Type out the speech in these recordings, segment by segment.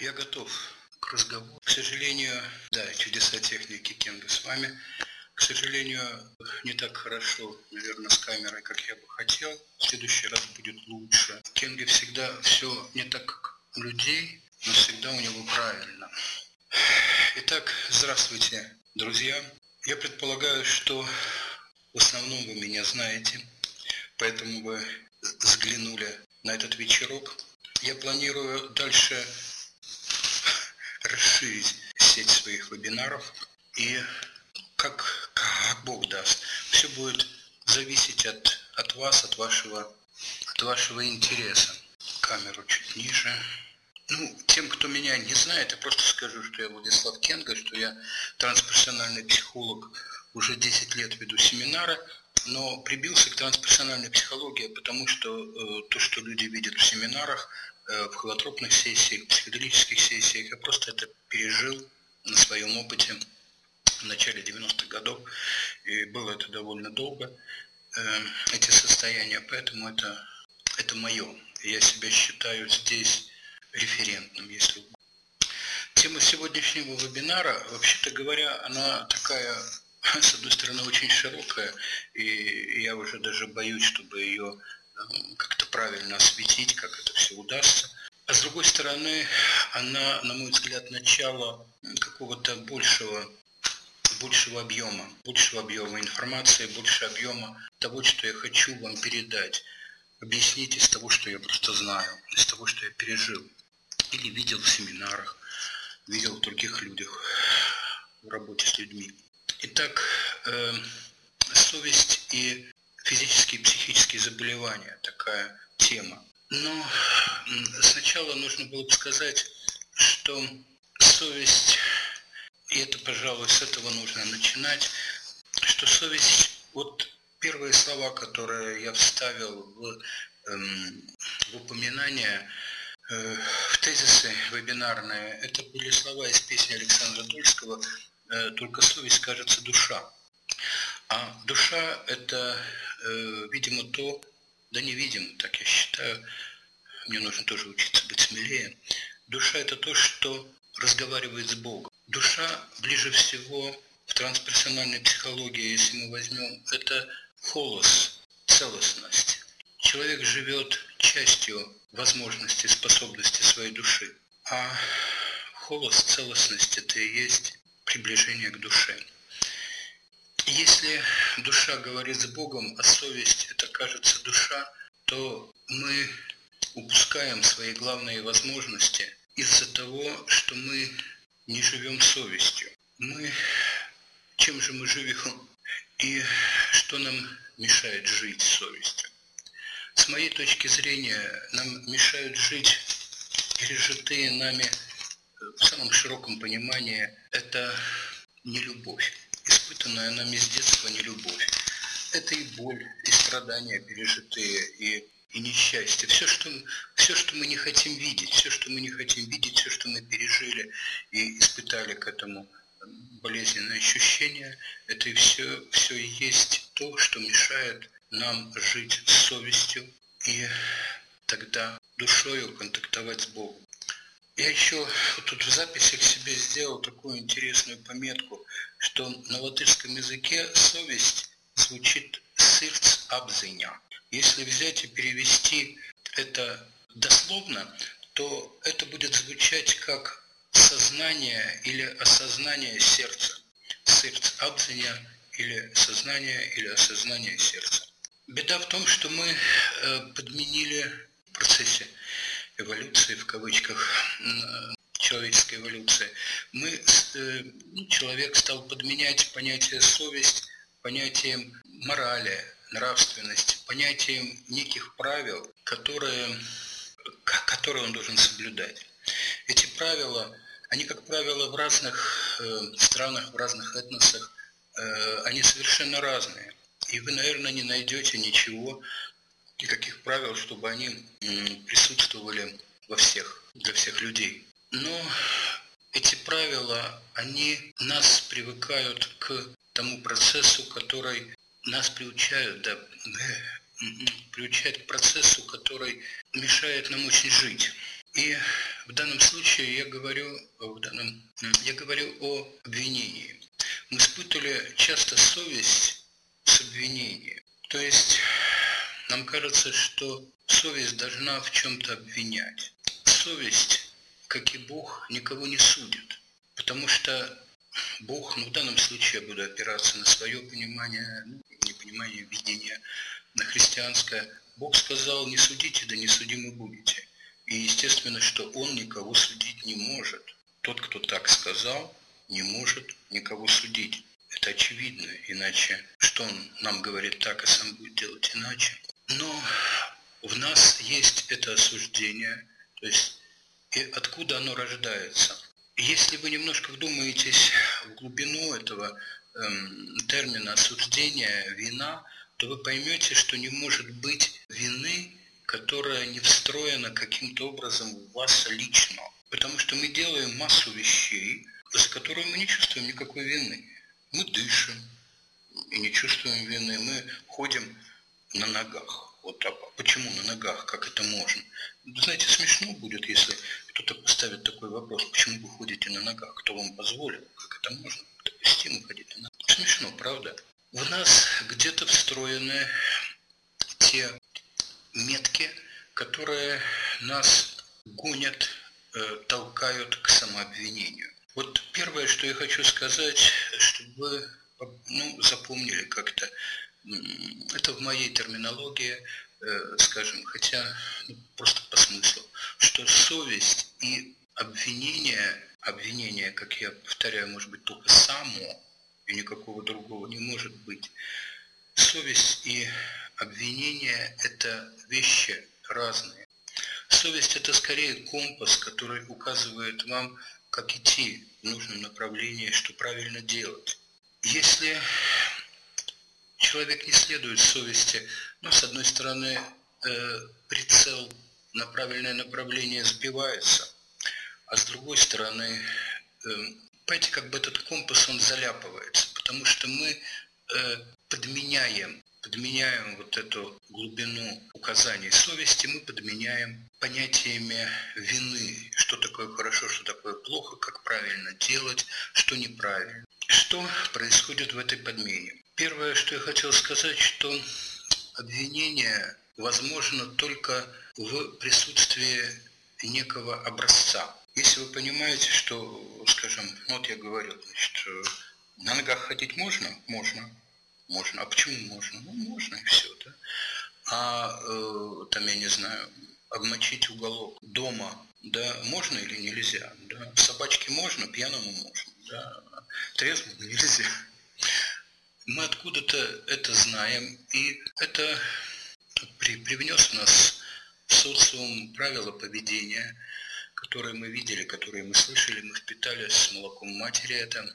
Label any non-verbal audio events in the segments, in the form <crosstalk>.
я готов к разговору. К сожалению, да, чудеса техники Кенга с вами. К сожалению, не так хорошо, наверное, с камерой, как я бы хотел. В следующий раз будет лучше. Кенге всегда все не так, как у людей, но всегда у него правильно. Итак, здравствуйте, друзья. Я предполагаю, что в основном вы меня знаете, поэтому вы взглянули на этот вечерок. Я планирую дальше расширить сеть своих вебинаров и как, как Бог даст. Все будет зависеть от, от вас, от вашего, от вашего интереса. Камеру чуть ниже. Ну, тем, кто меня не знает, я просто скажу, что я Владислав Кенга, что я трансперсональный психолог, уже 10 лет веду семинары, но прибился к трансперсональной психологии, потому что э, то, что люди видят в семинарах, в холотропных сессиях, психоделических сессиях, я просто это пережил на своем опыте в начале 90-х годов, и было это довольно долго, э, эти состояния, поэтому это, это мое. Я себя считаю здесь референтным, если Тема сегодняшнего вебинара, вообще-то говоря, она такая, <laughs> с одной стороны, очень широкая, и я уже даже боюсь, чтобы ее э, как-то правильно осветить, как это все удастся. А с другой стороны, она, на мой взгляд, начало какого-то большего большего объема, большего объема информации, больше объема того, что я хочу вам передать. Объяснить из того, что я просто знаю, из того, что я пережил или видел в семинарах, видел в других людях в работе с людьми. Итак, э, совесть и физические и психические заболевания – такая тема. Но сначала нужно было бы сказать, что совесть, и это, пожалуй, с этого нужно начинать, что совесть, вот первые слова, которые я вставил в, эм, в упоминание – Э, в тезисы вебинарные, это были слова из песни Александра Дольского э, «Только совесть кажется душа». А душа – это, э, видимо, то, да невидимо, так я считаю, мне нужно тоже учиться быть смелее. Душа – это то, что разговаривает с Богом. Душа ближе всего в трансперсональной психологии, если мы возьмем, это холос, целостность. Человек живет частью возможности, способности своей души. А холос, целостность – это и есть приближение к душе. Если душа говорит с Богом, а совесть – это, кажется, душа, то мы упускаем свои главные возможности из-за того, что мы не живем совестью. Мы, чем же мы живем и что нам мешает жить совестью? С моей точки зрения, нам мешают жить пережитые нами в самом широком понимании это не любовь, испытанная нами с детства не любовь. Это и боль, и страдания пережитые, и, и несчастье. Все что, все, что мы не хотим видеть, все, что мы не хотим видеть, все, что мы пережили и испытали к этому болезненное ощущение, это и все, все и есть то, что мешает нам жить с совестью и тогда душою контактовать с Богом. Я еще тут в записях себе сделал такую интересную пометку, что на латышском языке совесть звучит «сырц абзыня». Если взять и перевести это дословно, то это будет звучать как сознание или осознание сердца. Сырц абзыня или сознание или осознание сердца. Беда в том, что мы э, подменили в процессе эволюции, в кавычках, человеческой эволюции, мы, э, ну, человек стал подменять понятие совесть понятием морали, нравственности, понятием неких правил, которые, которые он должен соблюдать. Эти правила, они, как правило, в разных э, странах, в разных этносах, они совершенно разные. И вы, наверное, не найдете ничего, никаких правил, чтобы они присутствовали во всех, для всех людей. Но эти правила, они нас привыкают к тому процессу, который нас приучают, да, приучает к процессу, который мешает нам очень жить. И в данном случае я говорю, в данном, я говорю о обвинении. Мы спутали часто совесть с обвинением. То есть нам кажется, что совесть должна в чем-то обвинять. Совесть, как и Бог, никого не судит. Потому что Бог, ну в данном случае я буду опираться на свое понимание, ну, не понимание, видение, на христианское. Бог сказал, не судите, да не судимы будете. И естественно, что он никого судить не может. Тот, кто так сказал, не может никого судить. Это очевидно, иначе что он нам говорит так, а сам будет делать иначе. Но в нас есть это осуждение, то есть и откуда оно рождается. Если вы немножко вдумаетесь в глубину этого эм, термина осуждения, вина, то вы поймете, что не может быть вины которая не встроена каким-то образом в вас лично. Потому что мы делаем массу вещей, за которые мы не чувствуем никакой вины. Мы дышим и не чувствуем вины. Мы ходим на ногах. Вот а почему на ногах? Как это можно? Знаете, смешно будет, если кто-то поставит такой вопрос, почему вы ходите на ногах? Кто вам позволил? Как это можно? Допустимо ходить на ногах. Смешно, правда? В нас где-то встроены те метки, которые нас гонят, э, толкают к самообвинению. Вот первое, что я хочу сказать, чтобы ну, запомнили как-то, это в моей терминологии, э, скажем, хотя ну, просто по смыслу, что совесть и обвинение, обвинение, как я повторяю, может быть только само, и никакого другого не может быть, совесть и обвинение – это вещи разные. Совесть – это скорее компас, который указывает вам, как идти в нужном направлении, что правильно делать. Если человек не следует совести, но с одной стороны э, прицел на правильное направление сбивается, а с другой стороны, э, понимаете, как бы этот компас, он заляпывается, потому что мы э, подменяем подменяем вот эту глубину указаний совести, мы подменяем понятиями вины, что такое хорошо, что такое плохо, как правильно делать, что неправильно. Что происходит в этой подмене? Первое, что я хотел сказать, что обвинение возможно только в присутствии некого образца. Если вы понимаете, что, скажем, вот я говорил, значит, на ногах ходить можно? Можно. Можно. А почему можно? Ну, можно и все, да. А э, там, я не знаю, обмочить уголок дома, да, можно или нельзя, да. Собачке можно, пьяному можно, да. Трезвому нельзя. Мы откуда-то это знаем, и это при, привнес в нас социум правила поведения, которые мы видели, которые мы слышали, мы впитали с молоком матери это.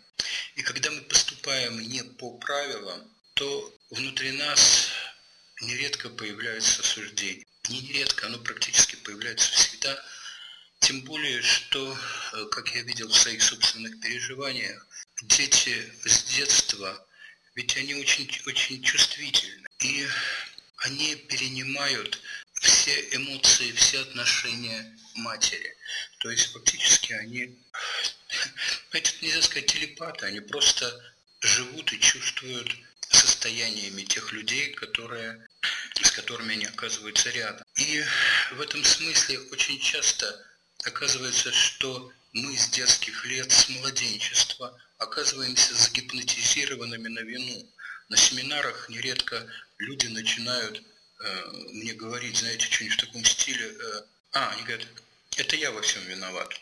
И когда мы поступаем не по правилам, то внутри нас нередко появляются суждения. Не нередко, оно практически появляется всегда. Тем более, что, э, как я видел в своих собственных переживаниях, дети с детства, ведь они очень, очень чувствительны. И они перенимают все эмоции, все отношения матери. То есть фактически они, это нельзя сказать телепаты, они просто живут и чувствуют состояниями тех людей, которые, с которыми они оказываются рядом. И в этом смысле очень часто оказывается, что мы с детских лет, с младенчества оказываемся загипнотизированными на вину. На семинарах нередко люди начинают э, мне говорить, знаете, что-нибудь в таком стиле. Э, а, они говорят, это я во всем виноват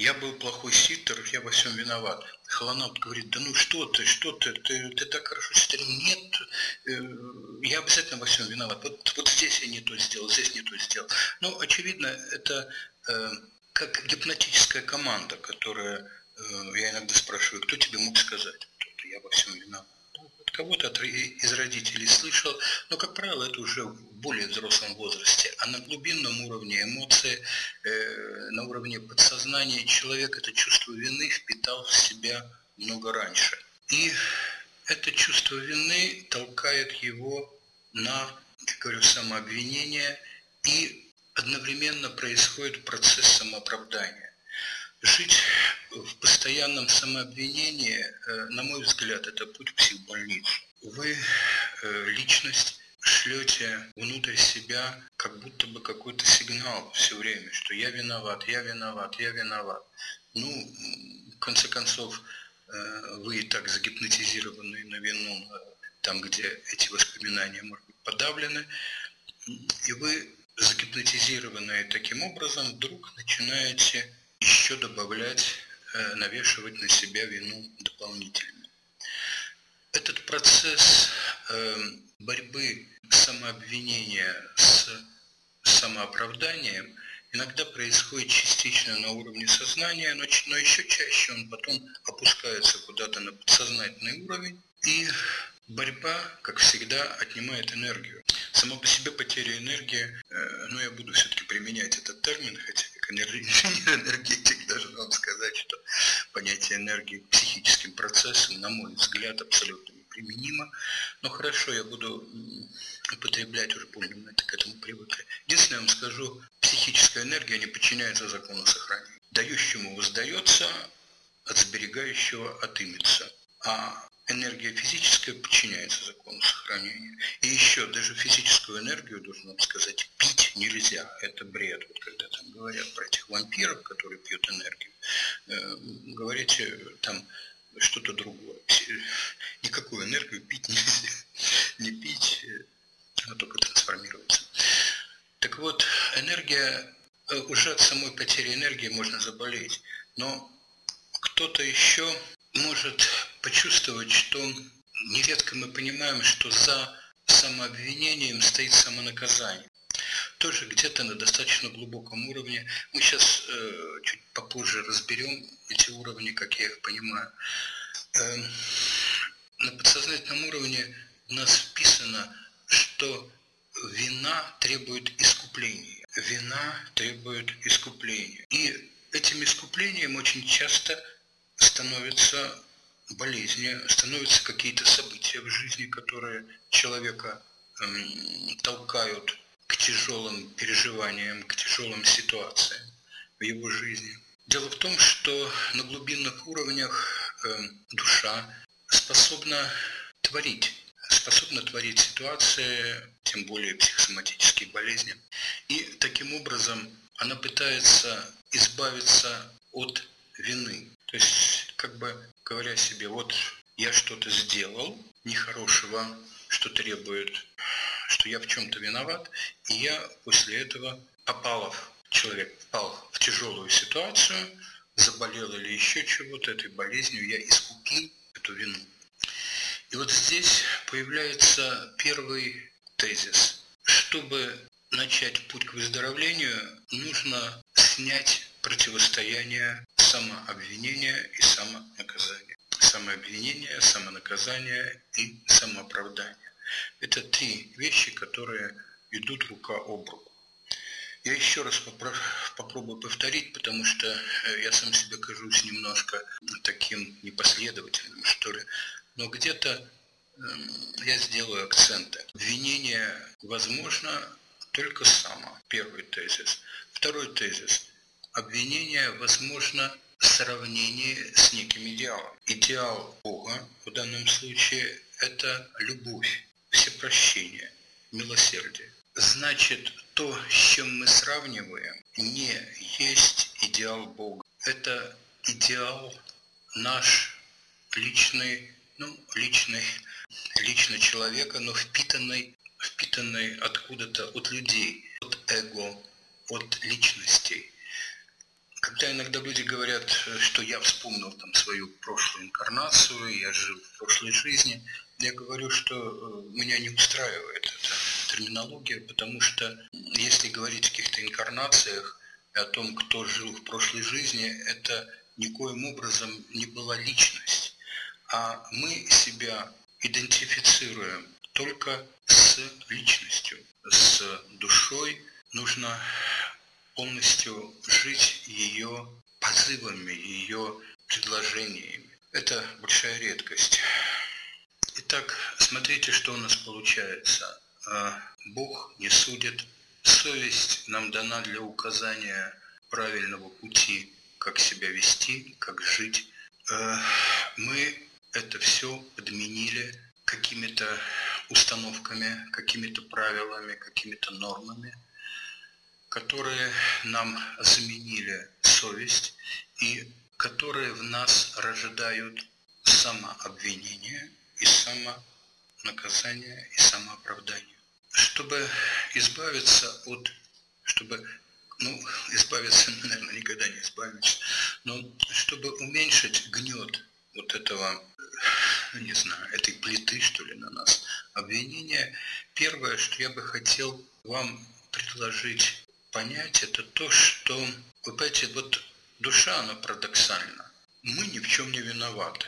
я был плохой ситер, я во всем виноват. Холонаут говорит, да ну что ты, что ты, ты, ты так хорошо ситерил. Нет, э, я обязательно во всем виноват. Вот, вот здесь я не то сделал, здесь не то сделал. Ну, очевидно, это э, как гипнотическая команда, которая, э, я иногда спрашиваю, кто тебе мог сказать, я во всем виноват кого-то из родителей слышал, но, как правило, это уже в более взрослом возрасте. А на глубинном уровне эмоции, э, на уровне подсознания человек это чувство вины впитал в себя много раньше. И это чувство вины толкает его на, как говорю, самообвинение и одновременно происходит процесс самооправдания. Жить в постоянном самообвинении, э, на мой взгляд, это путь в. Вы э, личность шлете внутрь себя как будто бы какой-то сигнал все время, что я виноват, я виноват, я виноват. Ну, в конце концов, э, вы и так загипнотизированы на вину, там, где эти воспоминания, может быть, подавлены, и вы загипнотизированные таким образом вдруг начинаете еще добавлять, э, навешивать на себя вину дополнительно. Этот процесс эм, борьбы самообвинения с самооправданием иногда происходит частично на уровне сознания, но, но еще чаще он потом опускается куда-то на подсознательный уровень, и борьба, как всегда, отнимает энергию. Сама по себе потеря энергии, э, но я буду все-таки применять этот термин, хотя как <laughs> энергетик должен вам сказать, что понятие энергии психическим процессам, на мой взгляд, абсолютно неприменимо. Но хорошо, я буду употреблять уже больно мы к этому привыкли. Единственное, я вам скажу, психическая энергия не подчиняется закону сохранения. Дающему воздается, от сберегающего отымется. А энергия физическая подчиняется закону сохранения. И еще даже физическую энергию, должен сказать, пить нельзя. Это бред. Вот когда там говорят про этих вампиров, которые пьют энергию, э, говорите там что-то другое. Никакую энергию пить нельзя. <laughs> Не пить, э, она только трансформируется. Так вот, энергия, э, уже от самой потери энергии можно заболеть. Но кто-то еще может почувствовать, что нередко мы понимаем, что за самообвинением стоит самонаказание. Тоже где-то на достаточно глубоком уровне. Мы сейчас э, чуть попозже разберем эти уровни, как я их понимаю. Э, на подсознательном уровне у нас вписано, что вина требует искупления. Вина требует искупления. И этим искуплением очень часто становятся болезни, становятся какие-то события в жизни, которые человека эм, толкают к тяжелым переживаниям, к тяжелым ситуациям в его жизни. Дело в том, что на глубинных уровнях э, душа способна творить, способна творить ситуации, тем более психосоматические болезни. И таким образом она пытается избавиться от вины. То есть, как бы говоря себе, вот я что-то сделал нехорошего, что требует, что я в чем-то виноват, и я после этого попал человек попал в тяжелую ситуацию, заболел или еще чего-то, этой болезнью, я искупил эту вину. И вот здесь появляется первый тезис. Чтобы начать путь к выздоровлению, нужно снять противостояние самообвинения и самонаказания. Самообвинение, самонаказание и самооправдание. Это три вещи, которые идут рука об руку. Я еще раз попробую повторить, потому что э, я сам себе кажусь немножко таким непоследовательным, что ли. Но где-то эм, я сделаю акценты. Обвинение возможно только само. Первый тезис. Второй тезис обвинение возможно в сравнении с неким идеалом. Идеал Бога в данном случае – это любовь, всепрощение, милосердие. Значит, то, с чем мы сравниваем, не есть идеал Бога. Это идеал наш личный, ну, личный, лично человека, но впитанный, впитанный откуда-то от людей, от эго, от личностей. Когда иногда люди говорят, что я вспомнил там свою прошлую инкарнацию, я жил в прошлой жизни, я говорю, что э, меня не устраивает эта терминология, потому что если говорить о каких-то инкарнациях, о том, кто жил в прошлой жизни, это никоим образом не была личность. А мы себя идентифицируем только с личностью, с душой. Нужно полностью жить ее позывами, ее предложениями. Это большая редкость. Итак, смотрите, что у нас получается. А, Бог не судит, совесть нам дана для указания правильного пути, как себя вести, как жить. Э, мы это все подменили какими-то установками, какими-то правилами, какими-то нормами, которые нам заменили совесть и которые в нас рождают самообвинение и самонаказание и самооправдание. Чтобы избавиться от, чтобы, ну, избавиться, <laughs> наверное, никогда не избавиться, но чтобы уменьшить гнет вот этого, не знаю, этой плиты, что ли, на нас, обвинения, первое, что я бы хотел вам предложить понять, это то, что, вы понимаете, вот душа, она парадоксальна. Мы ни в чем не виноваты.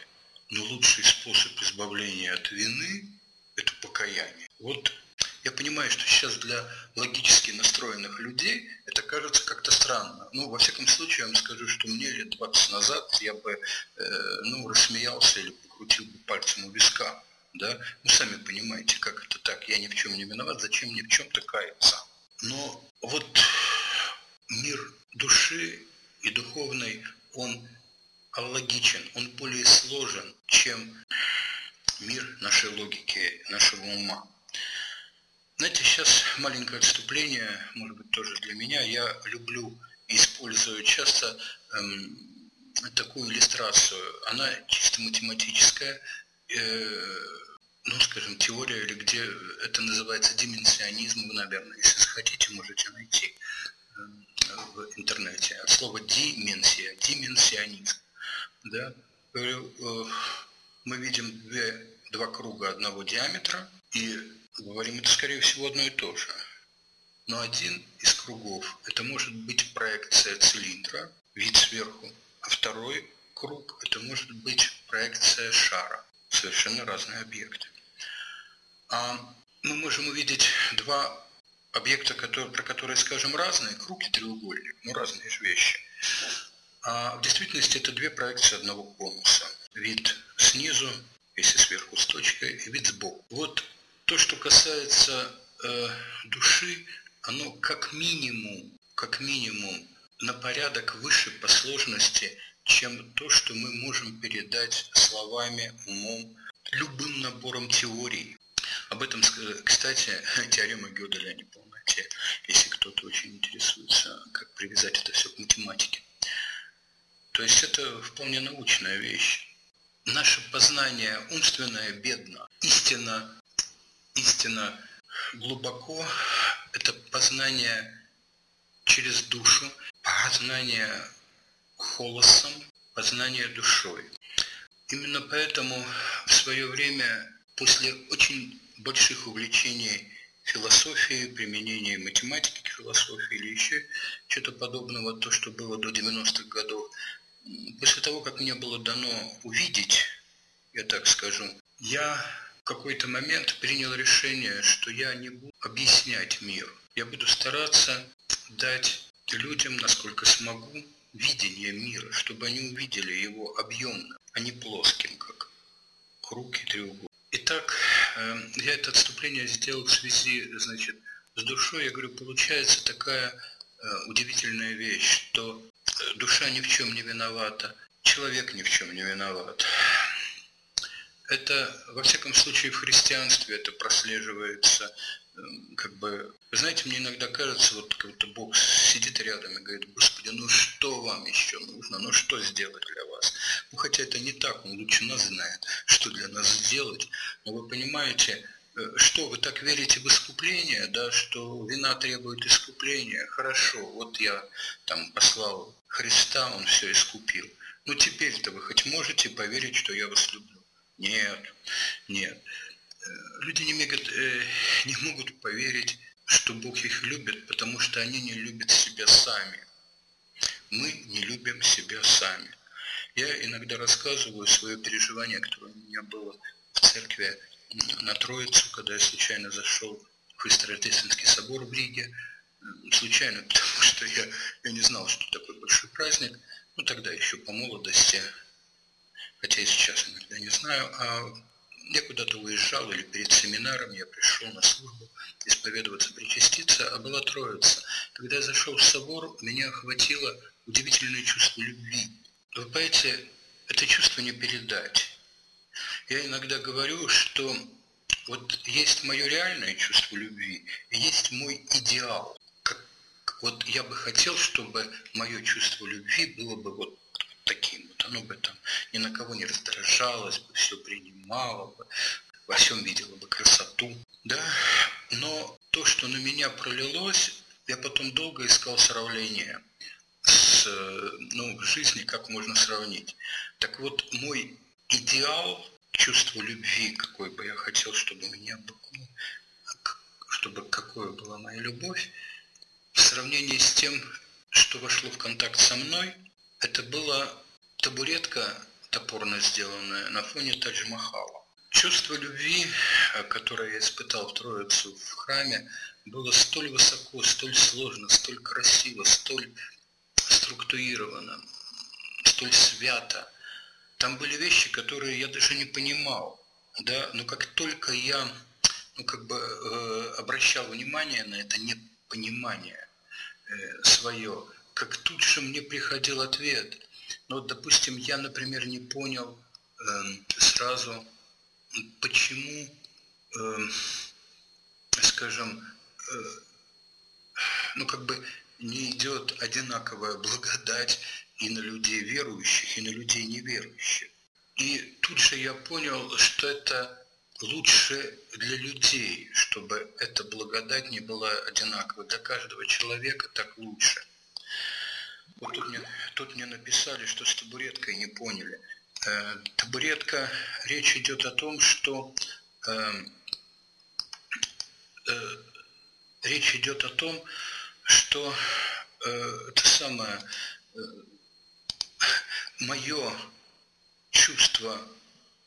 Но лучший способ избавления от вины – это покаяние. Вот я понимаю, что сейчас для логически настроенных людей это кажется как-то странно. Ну, во всяком случае, я вам скажу, что мне лет 20 назад я бы, э, ну, рассмеялся или покрутил бы пальцем у виска. Да? Ну, сами понимаете, как это так. Я ни в чем не виноват, зачем мне в чем-то каяться. Но вот мир души и духовный, он логичен, он более сложен, чем мир нашей логики, нашего ума. Знаете, сейчас маленькое отступление, может быть, тоже для меня. Я люблю и использую часто эм, такую иллюстрацию. Она чисто математическая, э, ну, скажем, теория, или где это называется дименсионизм, наверное, если захотите, можете найти э, в интернете. От слова дименсия, дименсионизм. Да? Э, мы видим две, два круга одного диаметра, и говорим, это скорее всего одно и то же. Но один из кругов – это может быть проекция цилиндра, вид сверху, а второй круг – это может быть проекция шара, совершенно разные объекты. А мы можем увидеть два объекта, которые, про которые скажем разные, круг и треугольник, ну разные же вещи. А в действительности это две проекции одного конуса. Вид снизу, если сверху с точкой, и вид сбоку. Вот то, что касается э, души, оно как минимум, как минимум на порядок выше по сложности, чем то, что мы можем передать словами, умом, любым набором теорий. Об этом, кстати, <laughs> теорема Гёделя не полноте, если кто-то очень интересуется, как привязать это все к математике. То есть это вполне научная вещь. Наше познание умственное бедно. Истина истина глубоко – это познание через душу, познание холосом, познание душой. Именно поэтому в свое время, после очень больших увлечений философией, применения математики к философии или еще что-то подобного, то, что было до 90-х годов, после того, как мне было дано увидеть, я так скажу, я в какой-то момент принял решение, что я не буду объяснять мир. Я буду стараться дать людям, насколько смогу, видение мира, чтобы они увидели его объемно, а не плоским, как круг и треугольник. Итак, эм, я это отступление сделал в связи, значит, с душой. Я говорю, получается такая э, удивительная вещь, что э, душа ни в чем не виновата, человек ни в чем не виноват это, во всяком случае, в христианстве это прослеживается, как бы, знаете, мне иногда кажется, вот как будто Бог сидит рядом и говорит, Господи, ну что вам еще нужно, ну что сделать для вас? Ну хотя это не так, он лучше нас знает, что для нас сделать, но вы понимаете, э, что вы так верите в искупление, да, что вина требует искупления, хорошо, вот я там послал Христа, он все искупил. Ну теперь-то вы хоть можете поверить, что я вас люблю? Нет, нет. Люди не могут, э, не могут поверить, что Бог их любит, потому что они не любят себя сами. Мы не любим себя сами. Я иногда рассказываю свое переживание, которое у меня было в церкви на Троицу, когда я случайно зашел в Христорождественский собор в Риге. Случайно, <laughs> потому что я, я не знал, что такой большой праздник. Ну, тогда еще по молодости хотя и сейчас иногда не знаю, а я куда-то уезжал или перед семинаром я пришел на службу исповедоваться, причаститься, а была Троица. Когда я зашел в собор, меня охватило удивительное чувство любви. Вы понимаете, это чувство не передать. Я иногда говорю, что вот есть мое реальное чувство любви, есть мой идеал. Как, вот я бы хотел, чтобы мое чувство любви было бы вот таким Оно бы там ни на кого не раздражалось бы, все принимало бы, во всем видела бы красоту. Да? Но то, что на меня пролилось, я потом долго искал сравнение с, ну, в жизни, как можно сравнить. Так вот, мой идеал чувство любви, какой бы я хотел, чтобы меня было, чтобы какой была моя любовь, в сравнении с тем, что вошло в контакт со мной, это была табуретка топорно сделанная на фоне Тадж-Махала. Чувство любви, которое я испытал в Троицу в храме, было столь высоко, столь сложно, столь красиво, столь структурировано, столь свято, там были вещи, которые я даже не понимал, да, но как только я, ну, как бы э, обращал внимание на это непонимание э, свое, как тут же мне приходил ответ. Ну, вот, допустим, я, например, не понял э, сразу, почему, э, скажем, э, ну, как бы не идет одинаковая благодать и на людей верующих, и на людей неверующих. И тут же я понял, что это лучше для людей, чтобы эта благодать не была одинаковой. Для каждого человека так лучше. Вот тут мне, тут мне написали, что с табуреткой не поняли. Э, табуретка, речь идет о том, что э, э, речь идет о том, что э, это самое э, мое чувство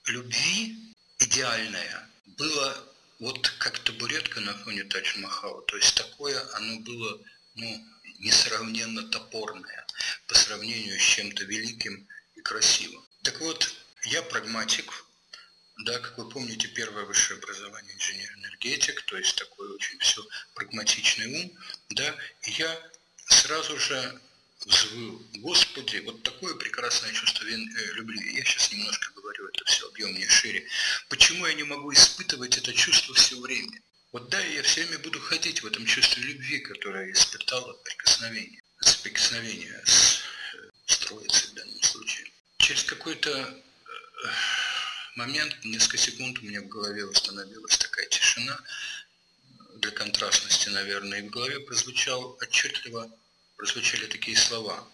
любви идеальное было вот как табуретка на фоне Тадж-Махала. То есть такое оно было ну, несравненно топорное по сравнению с чем-то великим и красивым. Так вот, я прагматик, да, как вы помните, первое высшее образование инженер-энергетик, то есть такой очень все прагматичный ум, да, и я сразу же взвыл, Господи, вот такое прекрасное чувство э, любви. Я сейчас немножко говорю это все объемнее, шире. Почему я не могу испытывать это чувство все время? Вот да, я все время буду ходить в этом чувстве любви, которое я испытал от прикосновения, от соприкосновения с, э, с Троицей в данном случае. Через какой-то э, момент, несколько секунд у меня в голове восстановилась такая тишина, для контрастности, наверное, и в голове прозвучал отчетливо прозвучали такие слова.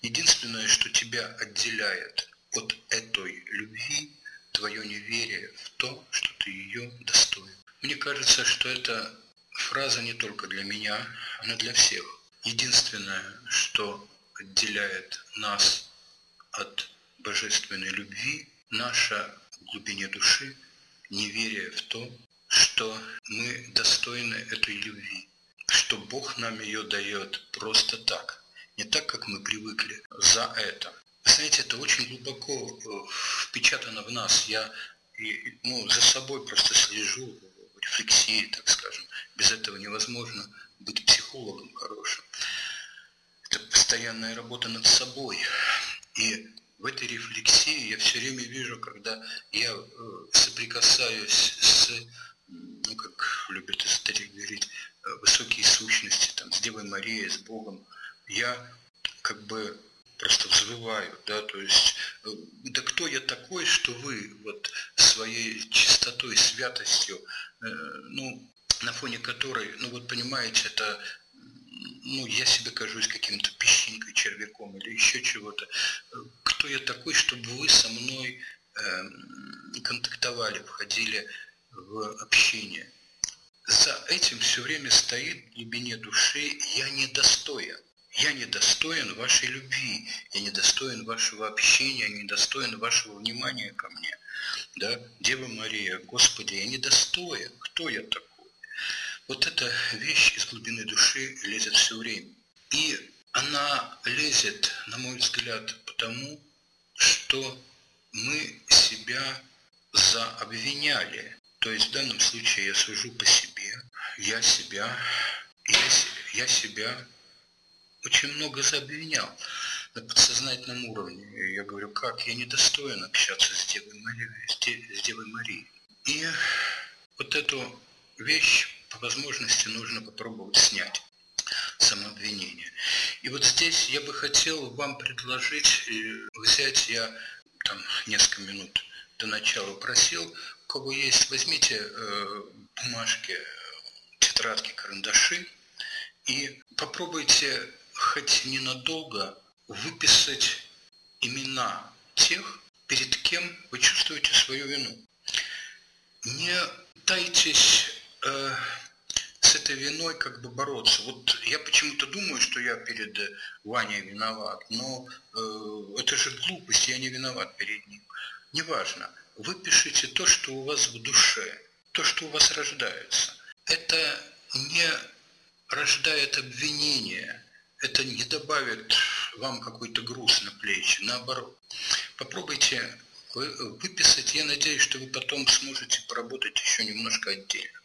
Единственное, что тебя отделяет от этой любви, твое неверие в то, что ты ее достоин. Мне кажется, что эта фраза не только для меня, она для всех. Единственное, что отделяет нас от божественной любви, наша в глубине души неверие в то, что мы достойны этой любви что Бог нам ее дает просто так, не так, как мы привыкли, за это. Вы знаете, это очень глубоко э, впечатано в нас. Я ну, за собой просто слежу рефлексии, так скажем. Без этого невозможно быть психологом хорошим. Это постоянная работа над собой. И в этой рефлексии я все время вижу, когда я э, соприкасаюсь с, ну, как любят эзотерик говорить, высокие сущности, там, с Девой Марией, с Богом, я как бы просто взвываю, да, то есть, э, да кто я такой, что вы вот своей чистотой, святостью, э, ну, на фоне которой, ну вот понимаете, это, ну, я себе кажусь каким-то песчинкой, червяком или еще чего-то. Кто я такой, чтобы вы со мной э, контактовали, входили в общение? за этим все время стоит в глубине души «я недостоин». Я недостоин вашей любви, я недостоин вашего общения, я недостоин вашего внимания ко мне. Да? Дева Мария, Господи, я недостоин. Кто я такой? Вот эта вещь из глубины души лезет все время. И она лезет, на мой взгляд, потому, что мы себя заобвиняли. То есть в данном случае я сужу по себе, я себя, я, я себя очень много заобвинял на подсознательном уровне. Я говорю, как я недостоин общаться с Девой Марией, с Девой Марией. И вот эту вещь по возможности нужно попробовать снять самообвинение. И вот здесь я бы хотел вам предложить э, взять, я там несколько минут до начала просил, у кого есть, возьмите э, бумажки, тетрадки, карандаши и попробуйте хоть ненадолго выписать имена тех, перед кем вы чувствуете свою вину. Не дайтесь э, с этой виной как бы бороться. Вот я почему-то думаю, что я перед Ваней виноват, но э, это же глупость, я не виноват перед ним. Неважно, вы пишите то, что у вас в душе, то, что у вас рождается. Это не рождает обвинение, это не добавит вам какой-то груз на плечи, наоборот. Попробуйте выписать, я надеюсь, что вы потом сможете поработать еще немножко отдельно.